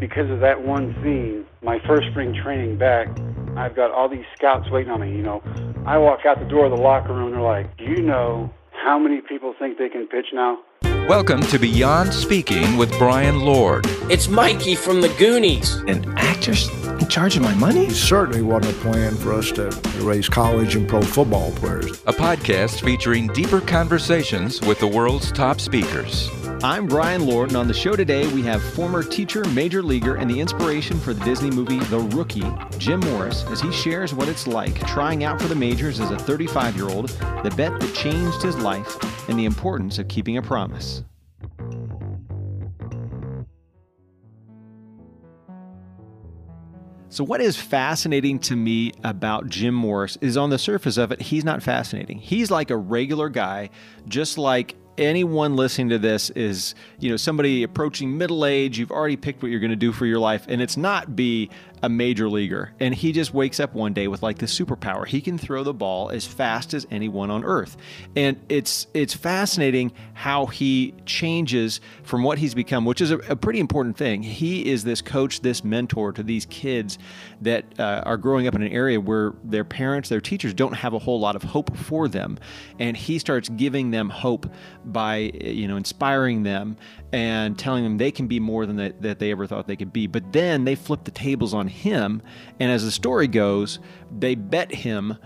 because of that one scene, my first spring training back, I've got all these scouts waiting on me. You know, I walk out the door of the locker room, and they're like, "Do you know how many people think they can pitch now?" Welcome to Beyond Speaking with Brian Lord. It's Mikey from the Goonies. An actor's in charge of my money? It certainly wasn't a plan for us to raise college and pro football players. A podcast featuring deeper conversations with the world's top speakers. I'm Brian Lord, and on the show today we have former teacher, major leaguer, and the inspiration for the Disney movie The Rookie, Jim Morris, as he shares what it's like trying out for the majors as a 35 year old, the bet that changed his life, and the importance of keeping a promise. So, what is fascinating to me about Jim Morris is on the surface of it, he's not fascinating. He's like a regular guy, just like anyone listening to this is, you know, somebody approaching middle age, you've already picked what you're going to do for your life, and it's not be a major leaguer. And he just wakes up one day with like the superpower. He can throw the ball as fast as anyone on earth. And it's it's fascinating how he changes from what he's become, which is a, a pretty important thing. He is this coach, this mentor to these kids that uh, are growing up in an area where their parents, their teachers don't have a whole lot of hope for them. And he starts giving them hope by, you know, inspiring them and telling them they can be more than that, that they ever thought they could be. But then they flip the tables on him. And as the story goes, they bet him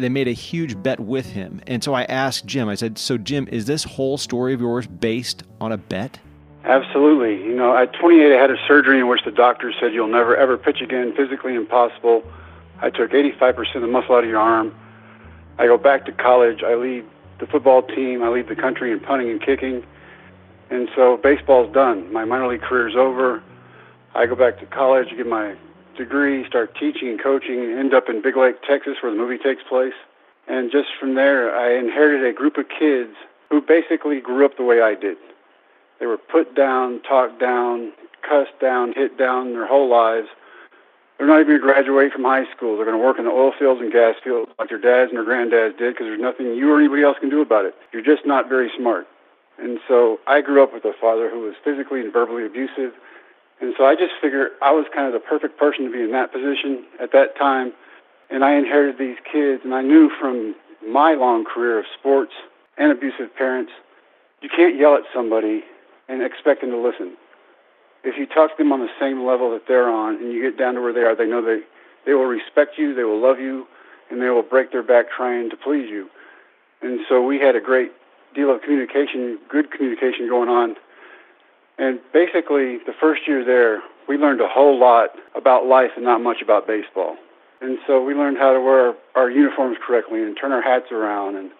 they made a huge bet with him. And so I asked Jim, I said, So, Jim, is this whole story of yours based on a bet? Absolutely. You know, at 28, I had a surgery in which the doctor said you'll never ever pitch again, physically impossible. I took 85% of the muscle out of your arm. I go back to college. I lead the football team. I lead the country in punting and kicking. And so baseball's done. My minor league career's over. I go back to college, get my degree, start teaching and coaching, end up in Big Lake, Texas, where the movie takes place. And just from there, I inherited a group of kids who basically grew up the way I did. They were put down, talked down, cussed down, hit down their whole lives. They're not even going to graduate from high school. They're going to work in the oil fields and gas fields like their dads and their granddads did because there's nothing you or anybody else can do about it. You're just not very smart. And so I grew up with a father who was physically and verbally abusive. And so I just figured I was kind of the perfect person to be in that position at that time. And I inherited these kids, and I knew from my long career of sports and abusive parents, you can't yell at somebody and expect them to listen. If you talk to them on the same level that they're on and you get down to where they are, they know they, they will respect you, they will love you, and they will break their back trying to please you. And so we had a great deal of communication, good communication going on. And basically, the first year there, we learned a whole lot about life and not much about baseball. And so we learned how to wear our uniforms correctly and turn our hats around and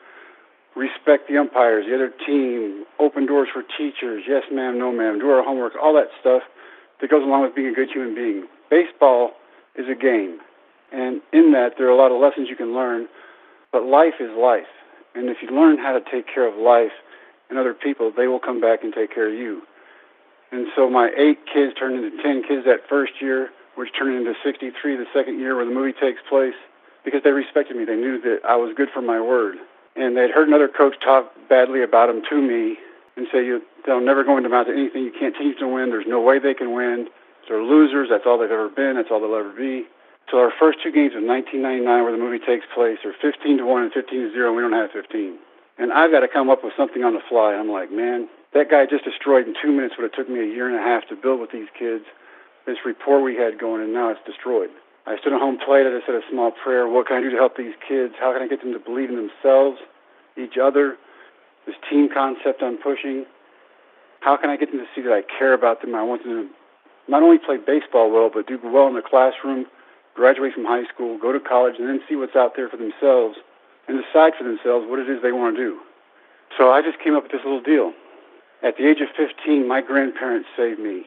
respect the umpires, the other team, open doors for teachers, yes ma'am, no ma'am, do our homework, all that stuff that goes along with being a good human being. Baseball is a game. And in that, there are a lot of lessons you can learn, but life is life. And if you learn how to take care of life and other people, they will come back and take care of you. And so my eight kids turned into 10 kids that first year, which turned into 63 the second year where the movie takes place, because they respected me. They knew that I was good for my word. And they'd heard another coach talk badly about them to me and say, you, they'll never go into amount to anything. You can't teach them to win. There's no way they can win. They're losers. That's all they've ever been. That's all they'll ever be. So our first two games of 1999, where the movie takes place, are 15 to one and 15 to zero. And we don't have 15. And I've got to come up with something on the fly. I'm like, man, that guy just destroyed in two minutes what it took me a year and a half to build with these kids. This rapport we had going, and now it's destroyed. I stood at home plate. I said a small prayer. What can I do to help these kids? How can I get them to believe in themselves, each other, this team concept I'm pushing? How can I get them to see that I care about them? I want them to not only play baseball well, but do well in the classroom, graduate from high school, go to college, and then see what's out there for themselves and decide for themselves what it is they want to do. So I just came up with this little deal. At the age of 15, my grandparents saved me.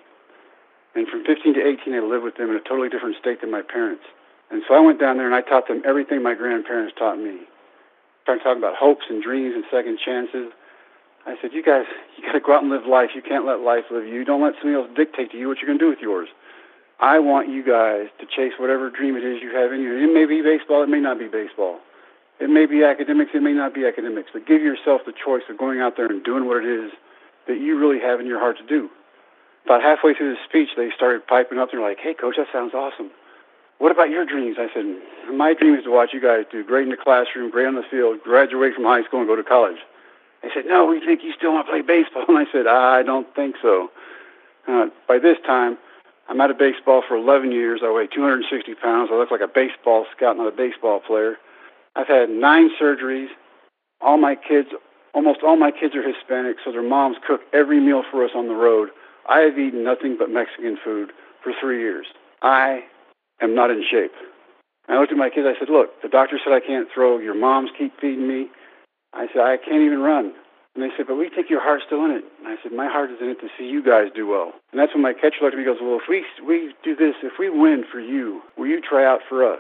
And from 15 to 18, I lived with them in a totally different state than my parents. And so I went down there and I taught them everything my grandparents taught me. Started talking about hopes and dreams and second chances. I said, you guys, you got to go out and live life. You can't let life live you. Don't let somebody else dictate to you what you're going to do with yours. I want you guys to chase whatever dream it is you have in you. It may be baseball, it may not be baseball. It may be academics, it may not be academics, but give yourself the choice of going out there and doing what it is that you really have in your heart to do. About halfway through the speech, they started piping up. They're like, "Hey, coach, that sounds awesome. What about your dreams?" I said, "My dream is to watch you guys do great in the classroom, great on the field, graduate from high school, and go to college." They said, "No, we think you still want to play baseball." And I said, "I don't think so." Uh, by this time, I'm out of baseball for 11 years. I weigh 260 pounds. I look like a baseball scout, not a baseball player. I've had nine surgeries. All my kids, almost all my kids are Hispanic, so their moms cook every meal for us on the road. I have eaten nothing but Mexican food for three years. I am not in shape. I looked at my kids. I said, "Look, the doctor said I can't throw. Your moms keep feeding me. I said, I can't even run. And they said, but we think your heart's still in it. And I said, my heart is in it to see you guys do well. And that's when my catcher looked at me and goes, well, if we, we do this, if we win for you, will you try out for us?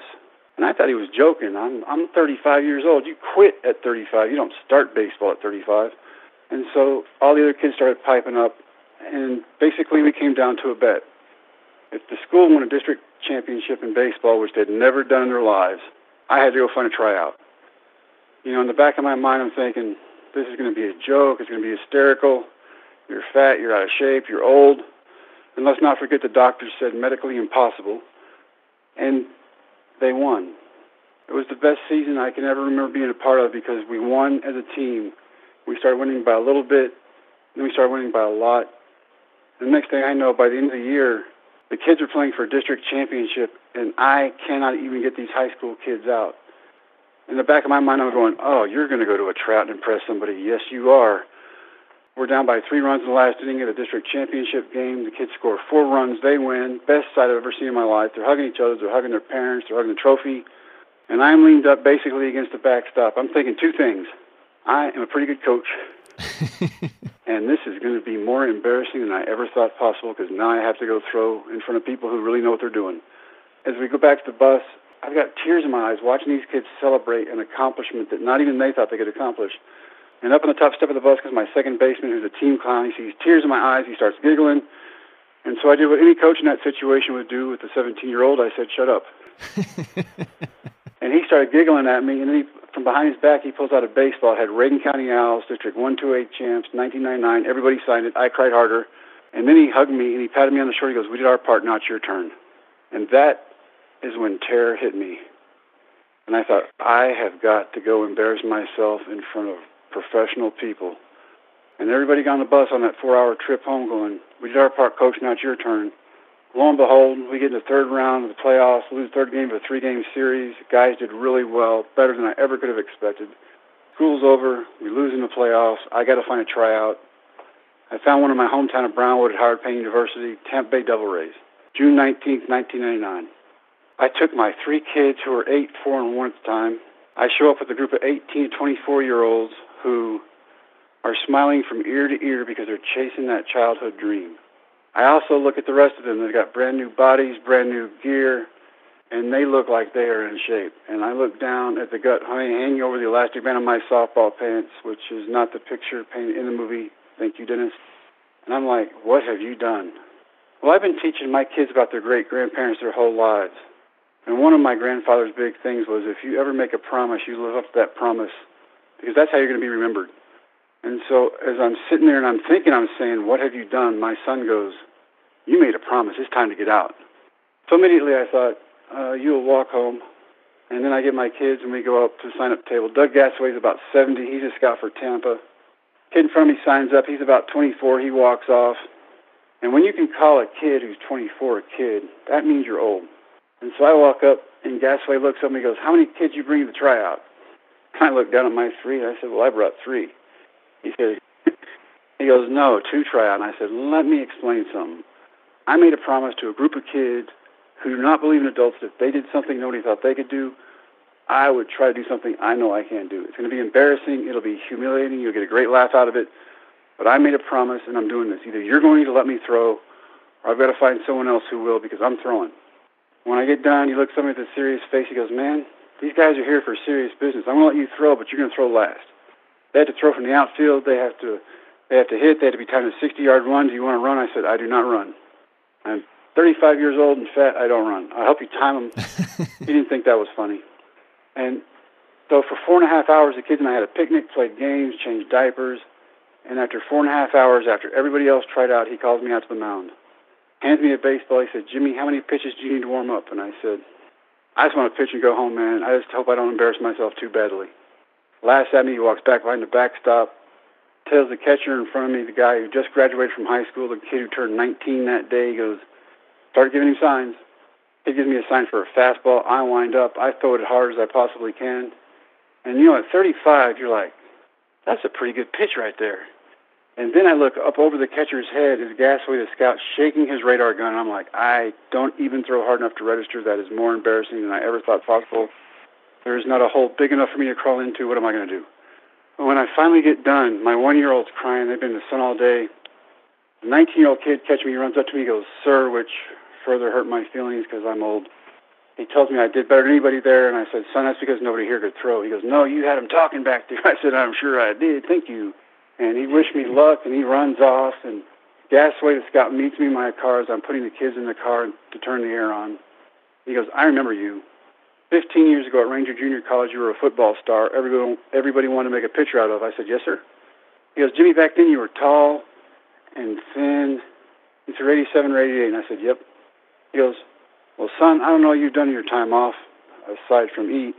And I thought he was joking. I'm, I'm 35 years old. You quit at 35. You don't start baseball at 35. And so all the other kids started piping up. And basically we came down to a bet. If the school won a district championship in baseball, which they'd never done in their lives, I had to go find a tryout you know, in the back of my mind, I'm thinking, this is going to be a joke. It's going to be hysterical. You're fat. You're out of shape. You're old. And let's not forget the doctors said medically impossible. And they won. It was the best season I can ever remember being a part of because we won as a team. We started winning by a little bit, then we started winning by a lot. And the next thing I know, by the end of the year, the kids are playing for a district championship, and I cannot even get these high school kids out in the back of my mind, I'm going, oh, you're going to go to a trout and impress somebody. Yes, you are. We're down by three runs in the last inning of the district championship game. The kids score four runs. They win. Best sight I've ever seen in my life. They're hugging each other. They're hugging their parents. They're hugging the trophy. And I'm leaned up basically against the backstop. I'm thinking two things. I am a pretty good coach. and this is going to be more embarrassing than I ever thought possible because now I have to go throw in front of people who really know what they're doing. As we go back to the bus, I've got tears in my eyes watching these kids celebrate an accomplishment that not even they thought they could accomplish. And up on the top step of the bus comes my second baseman, who's a team clown. He sees tears in my eyes. He starts giggling. And so I did what any coach in that situation would do with the 17-year-old. I said, "Shut up." and he started giggling at me. And then he, from behind his back, he pulls out a baseball. It had Reagan County Owls, District 128 champs, 1999. Everybody signed it. I cried harder. And then he hugged me and he patted me on the shoulder. He goes, "We did our part. Now it's your turn." And that is when terror hit me. And I thought, I have got to go embarrass myself in front of professional people. And everybody got on the bus on that four hour trip home going, We did our part, coach, now it's your turn. Lo and behold, we get in the third round of the playoffs, lose the third game of a three game series. Guys did really well, better than I ever could have expected. School's over, we lose in the playoffs. I got to find a tryout. I found one in my hometown of Brownwood at Howard Payne University, Tampa Bay Devil Rays, June 19th, 1999. I took my three kids who were eight, four, and one at the time. I show up with a group of 18 to 24 year olds who are smiling from ear to ear because they're chasing that childhood dream. I also look at the rest of them. They've got brand new bodies, brand new gear, and they look like they are in shape. And I look down at the gut hanging over the elastic band of my softball pants, which is not the picture painted in the movie. Thank you, Dennis. And I'm like, what have you done? Well, I've been teaching my kids about their great grandparents their whole lives. And one of my grandfather's big things was if you ever make a promise, you live up to that promise because that's how you're going to be remembered. And so as I'm sitting there and I'm thinking, I'm saying, What have you done? My son goes, You made a promise. It's time to get out. So immediately I thought, uh, You'll walk home. And then I get my kids and we go up to the sign up table. Doug Gasaway's about 70. He's a scout for Tampa. Kid in front of me signs up. He's about 24. He walks off. And when you can call a kid who's 24 a kid, that means you're old. And so I walk up, and Gasaway looks up and he goes, How many kids you bring to the tryout? I looked down at my three, and I said, Well, I brought three. He said, He goes, No, two tryout. And I said, Let me explain something. I made a promise to a group of kids who do not believe in adults that if they did something nobody thought they could do, I would try to do something I know I can't do. It's going to be embarrassing. It'll be humiliating. You'll get a great laugh out of it. But I made a promise, and I'm doing this. Either you're going to let me throw, or I've got to find someone else who will because I'm throwing. When I get done, he looks at me with a serious face. He goes, man, these guys are here for serious business. I'm going to let you throw, but you're going to throw last. They have to throw from the outfield. They have to, they have to hit. They have to be timed a 60-yard run. Do you want to run? I said, I do not run. I'm 35 years old and fat. I don't run. I'll help you time them. he didn't think that was funny. And so for four and a half hours, the kids and I had a picnic, played games, changed diapers, And after four and a half hours, after everybody else tried out, he calls me out to the mound. Hands me a baseball. He said, Jimmy, how many pitches do you need to warm up? And I said, I just want to pitch and go home, man. I just hope I don't embarrass myself too badly. Last at me, he walks back behind the backstop, tells the catcher in front of me, the guy who just graduated from high school, the kid who turned 19 that day, goes, started giving him signs. He gives me a sign for a fastball. I wind up. I throw it as hard as I possibly can. And you know, at 35, you're like, that's a pretty good pitch right there. And then I look up over the catcher's head, his Gasaway, the scout, shaking his radar gun. And I'm like, I don't even throw hard enough to register. That is more embarrassing than I ever thought possible. There's not a hole big enough for me to crawl into. What am I going to do? When I finally get done, my one-year-old's crying. They've been in the sun all day. The 19-year-old kid catches me. Runs up to me. Goes, "Sir," which further hurt my feelings because I'm old. He tells me I did better than anybody there, and I said, "Son, that's because nobody here could throw." He goes, "No, you had him talking back there." I said, "I'm sure I did. Thank you." And he wished me luck, and he runs off. And the scout, meets me in my car as I'm putting the kids in the car to turn the air on. He goes, "I remember you." 15 years ago at Ranger Junior College, you were a football star. Everybody, everybody wanted to make a picture out of. I said, yes, sir. He goes, Jimmy, back then you were tall and thin. He said, 87 or 88. And I said, yep. He goes, well, son, I don't know you've done your time off aside from eat,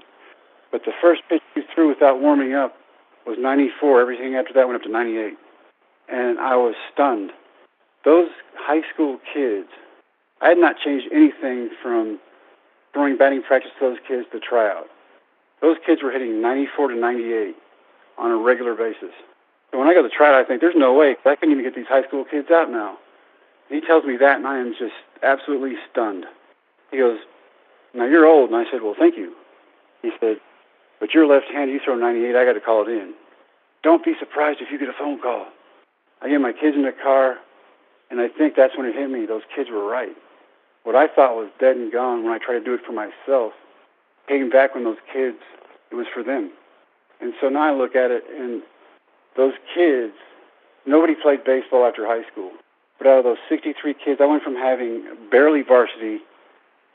but the first pitch you threw without warming up was 94. Everything after that went up to 98. And I was stunned. Those high school kids, I had not changed anything from throwing batting practice to those kids to try out. Those kids were hitting 94 to 98 on a regular basis. So when I go to try out, I think there's no way I couldn't even get these high school kids out now. And he tells me that, and I am just absolutely stunned. He goes, "Now you're old," and I said, "Well, thank you." He said, "But you're left-handed. You throw 98. I got to call it in. Don't be surprised if you get a phone call." I get my kids in the car, and I think that's when it hit me. Those kids were right what I thought was dead and gone when I tried to do it for myself came back when those kids, it was for them. And so now I look at it, and those kids, nobody played baseball after high school. But out of those 63 kids, I went from having barely varsity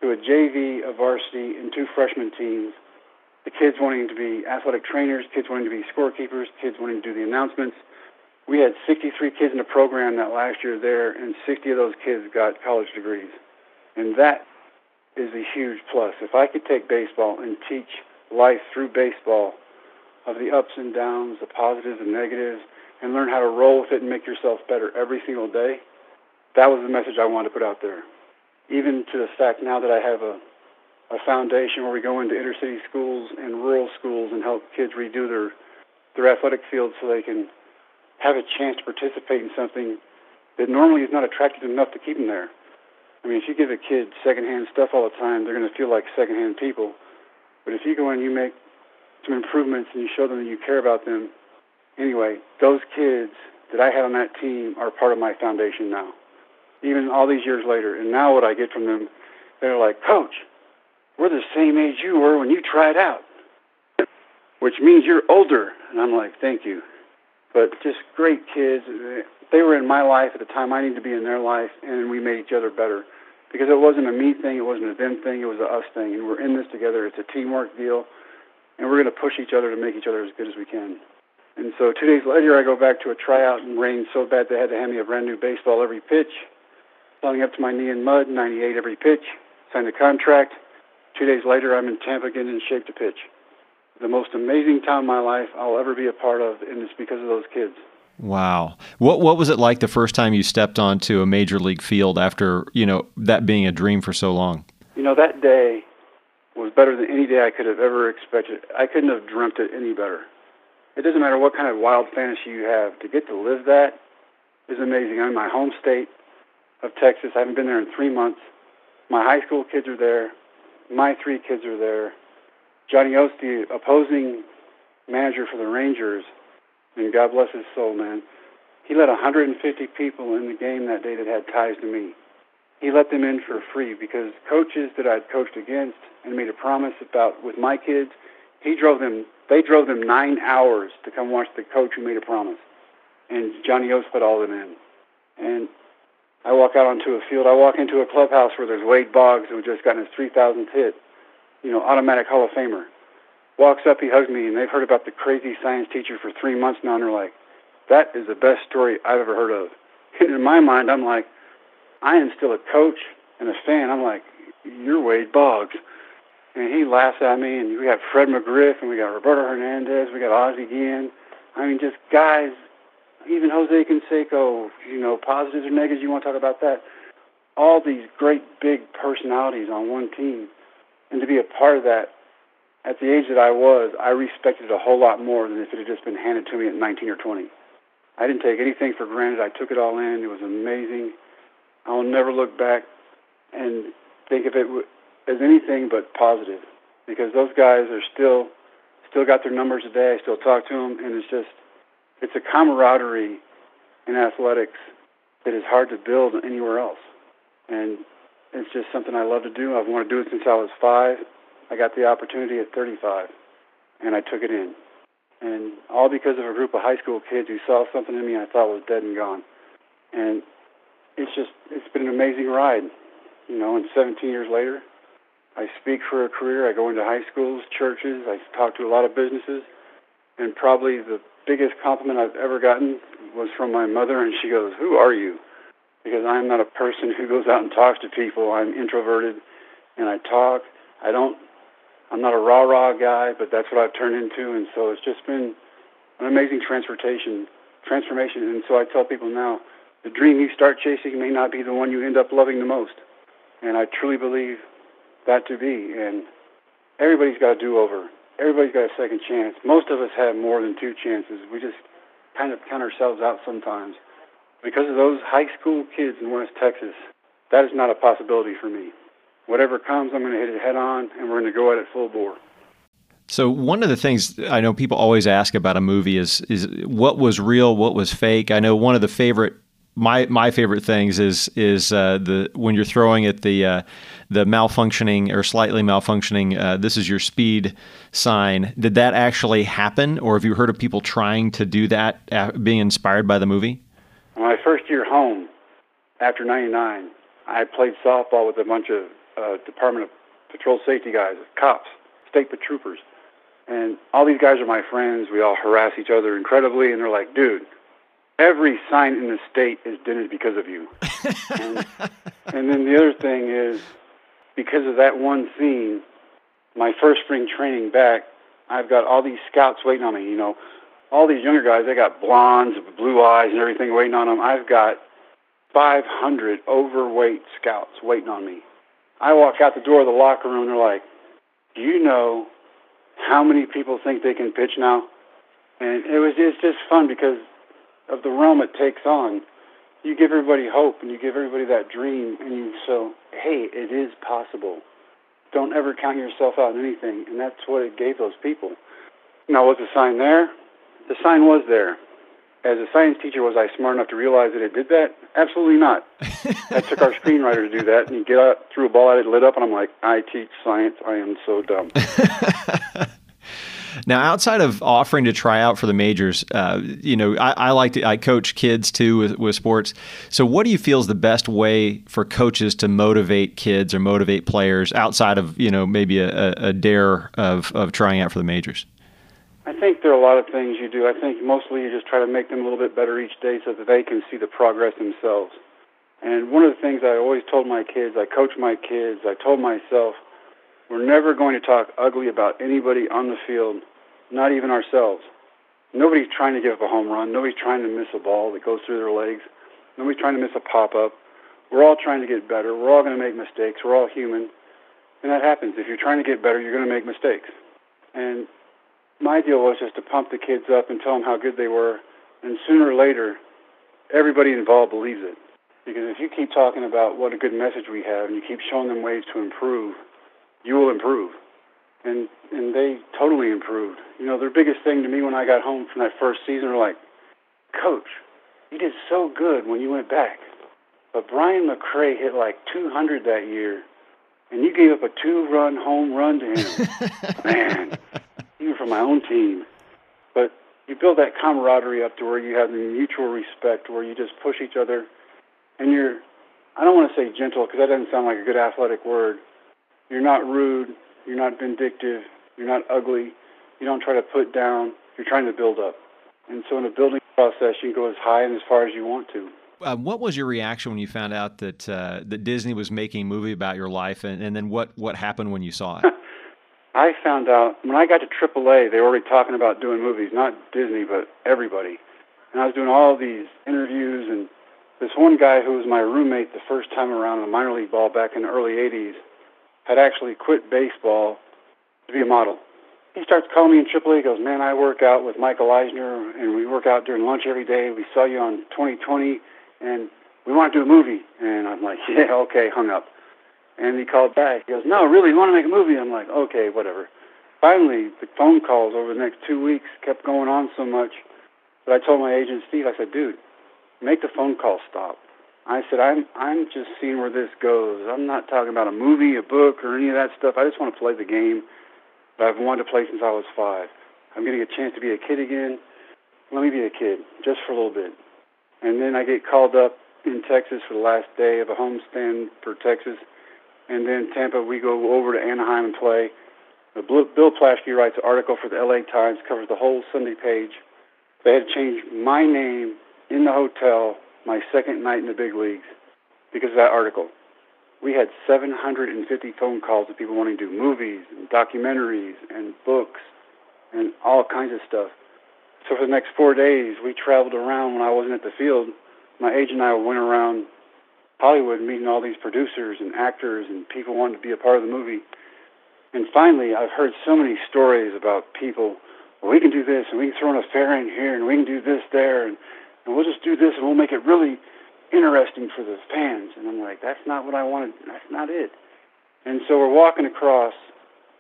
to a JV, a varsity, and two freshman teams. The kids wanting to be athletic trainers, kids wanting to be scorekeepers, kids wanting to do the announcements. We had 63 kids in the program that last year there, and 60 of those kids got college degrees. And that is a huge plus. If I could take baseball and teach life through baseball of the ups and downs, the positives and negatives, and learn how to roll with it and make yourself better every single day, that was the message I wanted to put out there. Even to the fact now that I have a, a foundation where we go into inner city schools and rural schools and help kids redo their, their athletic fields so they can have a chance to participate in something that normally is not attractive enough to keep them there. I mean, if you give a kid secondhand stuff all the time, they're going to feel like secondhand people. But if you go in and you make some improvements and you show them that you care about them, anyway, those kids that I had on that team are part of my foundation now, even all these years later. And now what I get from them, they're like, Coach, we're the same age you were when you tried out, which means you're older. And I'm like, thank you. But just great kids. They were in my life at the time I needed to be in their life, and we made each other better because it wasn't a me thing, it wasn't a them thing, it was a us thing, and we're in this together. It's a teamwork deal, and we're going to push each other to make each other as good as we can. And so two days later, I go back to a tryout and rained so bad they had to hand me a brand new baseball every pitch, falling up to my knee in mud, 98 every pitch, signed a contract. Two days later, I'm in Tampa getting in shape to pitch. The most amazing time of my life I'll ever be a part of, and it's because of those kids. Wow. What what was it like the first time you stepped onto a major league field after, you know, that being a dream for so long? You know, that day was better than any day I could have ever expected. I couldn't have dreamt it any better. It doesn't matter what kind of wild fantasy you have, to get to live that is amazing. I'm in my home state of Texas. I haven't been there in three months. My high school kids are there. My three kids are there. Johnny the opposing manager for the Rangers, and God bless his soul, man. He let 150 people in the game that day that had ties to me. He let them in for free because coaches that I'd coached against and made a promise about with my kids, he drove them. They drove them nine hours to come watch the coach who made a promise, and Johnny Oates put all of them in. And I walk out onto a field. I walk into a clubhouse where there's Wade Boggs who just gotten his 3,000th hit, you know, automatic Hall of Famer walks up, he hugs me, and they've heard about the crazy science teacher for three months now, and they're like, That is the best story I've ever heard of. And in my mind, I'm like, I am still a coach and a fan. I'm like, you're Wade Boggs. And he laughs at me, and we got Fred McGriff, and we got Roberto Hernandez, we got Ozzie Guillen. I mean, just guys, even Jose Canseco, you know, positives or negatives, you want to talk about that. All these great big personalities on one team. And to be a part of that at the age that I was, I respected it a whole lot more than if it had just been handed to me at 19 or 20. I didn't take anything for granted. I took it all in. It was amazing. I'll never look back and think of it as anything but positive because those guys are still still got their numbers today. I still talk to them, and it's just it's a camaraderie in athletics that is hard to build anywhere else. And it's just something I love to do. I've wanted to do it since I was five. I got the opportunity at 35, and I took it in. And all because of a group of high school kids who saw something in me I thought was dead and gone. And it's just, it's been an amazing ride. You know, and 17 years later, I speak for a career. I go into high schools, churches. I talk to a lot of businesses. And probably the biggest compliment I've ever gotten was from my mother, and she goes, Who are you? Because I'm not a person who goes out and talks to people. I'm introverted, and I talk. I don't I'm not a rah rah guy, but that's what I've turned into, and so it's just been an amazing transportation transformation. And so I tell people now, the dream you start chasing may not be the one you end up loving the most, and I truly believe that to be. And everybody's got a do over. Everybody's got a second chance. Most of us have more than two chances. We just kind of count ourselves out sometimes. Because of those high school kids in West Texas, that is not a possibility for me whatever comes, I'm going to hit it head on, and we're going to go at it full bore. So one of the things I know people always ask about a movie is is what was real, what was fake. I know one of the favorite my my favorite things is is uh, the when you're throwing at the uh, the malfunctioning or slightly malfunctioning. Uh, this is your speed sign. Did that actually happen, or have you heard of people trying to do that, uh, being inspired by the movie? My first year home after '99, I played softball with a bunch of uh, Department of Patrol Safety guys, cops, state troopers, and all these guys are my friends. We all harass each other incredibly, and they're like, "Dude, every sign in the state is dented because of you." and, and then the other thing is, because of that one scene, my first spring training back, I've got all these scouts waiting on me. You know, all these younger guys, they got blondes, blue eyes, and everything waiting on them. I've got 500 overweight scouts waiting on me. I walk out the door of the locker room and they're like, "Do you know how many people think they can pitch now?" And it was it's just fun because of the realm it takes on. You give everybody hope and you give everybody that dream, and you so hey, it is possible. Don't ever count yourself out in anything, and that's what it gave those people. Now, was the sign there? The sign was there as a science teacher, was I smart enough to realize that it did that? Absolutely not. I took our screenwriter to do that, and he get out, threw a ball at it, lit up, and I'm like, I teach science. I am so dumb. now, outside of offering to try out for the majors, uh, you know, I, I, like to I coach kids too with, with sports. So, what do you feel is the best way for coaches to motivate kids or motivate players outside of you know maybe a, a dare of of trying out for the majors? I think there are a lot of things you do. I think mostly you just try to make them a little bit better each day so that they can see the progress themselves. And one of the things I always told my kids, I coach my kids, I told myself, we're never going to talk ugly about anybody on the field, not even ourselves. Nobody's trying to give up a home run. Nobody's trying to miss a ball that goes through their legs. Nobody's trying to miss a pop up. We're all trying to get better. We're all going to make mistakes. We're all human. And that happens. If you're trying to get better, you're going to make mistakes. And my deal was just to pump the kids up and tell them how good they were, and sooner or later, everybody involved believes it. Because if you keep talking about what a good message we have and you keep showing them ways to improve, you will improve. And and they totally improved. You know, their biggest thing to me when I got home from that first season were like, Coach, you did so good when you went back. But Brian McRae hit like 200 that year, and you gave up a two-run home run to him. Man, even from my own team. But you build that camaraderie up to where you have the mutual respect, where you just push each other, and you're. I don't want to say gentle because that doesn't sound like a good athletic word. You're not rude. You're not vindictive. You're not ugly. You don't try to put down. You're trying to build up. And so in a building process. You can go as high and as far as you want to. Uh, what was your reaction when you found out that uh, that Disney was making a movie about your life, and, and then what what happened when you saw it? I found out when I got to AAA, they were already talking about doing movies, not Disney, but everybody. And I was doing all these interviews, and this one guy who was my roommate the first time around in the minor league ball back in the early 80s had actually quit baseball to be a model. He starts calling me in AAA. He goes, Man, I work out with Michael Eisner, and we work out during lunch every day. We saw you on 2020, and we want to do a movie. And I'm like, Yeah, okay, hung up. And he called back. He goes, No, really, you want to make a movie? I'm like, Okay, whatever. Finally, the phone calls over the next two weeks kept going on so much that I told my agent, Steve, I said, Dude, make the phone call stop. I said, I'm I'm just seeing where this goes. I'm not talking about a movie, a book, or any of that stuff. I just want to play the game that I've wanted to play since I was five. I'm getting a chance to be a kid again. Let me be a kid, just for a little bit. And then I get called up in Texas for the last day of a homestand for Texas. And then Tampa, we go over to Anaheim and play. Bill Plaschke writes an article for the LA Times, covers the whole Sunday page. They had to change my name in the hotel my second night in the big leagues because of that article. We had 750 phone calls of people wanting to do movies and documentaries and books and all kinds of stuff. So for the next four days, we traveled around when I wasn't at the field. My agent and I went around Hollywood meeting all these producers and actors and people wanting to be a part of the movie. And finally, I've heard so many stories about people, well, we can do this and we can throw in a fair in here and we can do this there and, and we'll just do this and we'll make it really interesting for the fans. And I'm like, that's not what I wanted. That's not it. And so we're walking across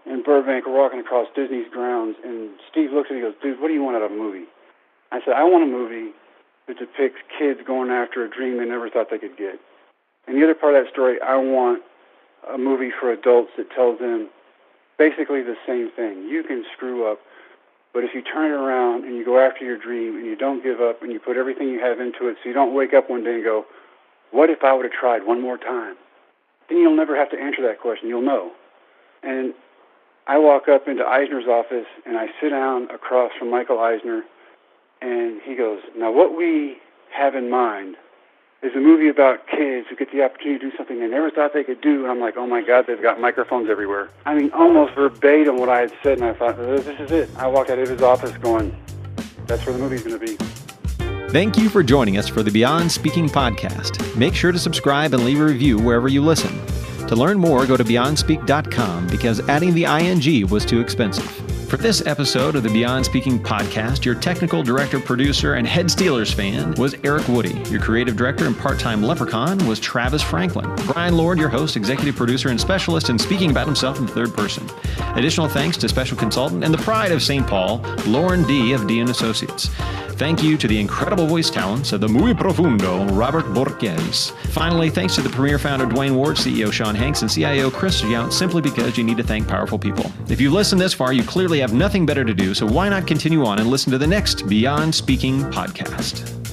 in Burbank, we're walking across Disney's grounds, and Steve looks at me and goes, dude, what do you want out of a movie? I said, I want a movie that depicts kids going after a dream they never thought they could get. And the other part of that story, I want a movie for adults that tells them basically the same thing. You can screw up, but if you turn it around and you go after your dream and you don't give up and you put everything you have into it so you don't wake up one day and go, what if I would have tried one more time? Then you'll never have to answer that question. You'll know. And I walk up into Eisner's office and I sit down across from Michael Eisner and he goes, now what we have in mind is a movie about kids who get the opportunity to do something they never thought they could do. And I'm like, oh my God, they've got microphones everywhere. I mean, almost verbatim what I had said. And I thought, this is it. I walked out of his office going, that's where the movie's going to be. Thank you for joining us for the Beyond Speaking podcast. Make sure to subscribe and leave a review wherever you listen. To learn more, go to BeyondSpeak.com because adding the ing was too expensive. For this episode of the Beyond Speaking podcast, your technical director, producer, and head Steelers fan was Eric Woody. Your creative director and part time leprechaun was Travis Franklin. Brian Lord, your host, executive producer, and specialist in speaking about himself in third person. Additional thanks to special consultant and the pride of St. Paul, Lauren D. of D. & Associates. Thank you to the incredible voice talents of the muy profundo Robert Borges. Finally, thanks to the premier founder Dwayne Ward, CEO Sean Hanks, and CIO Chris Yount, simply because you need to thank powerful people. If you've listened this far, you clearly have nothing better to do, so why not continue on and listen to the next Beyond Speaking podcast?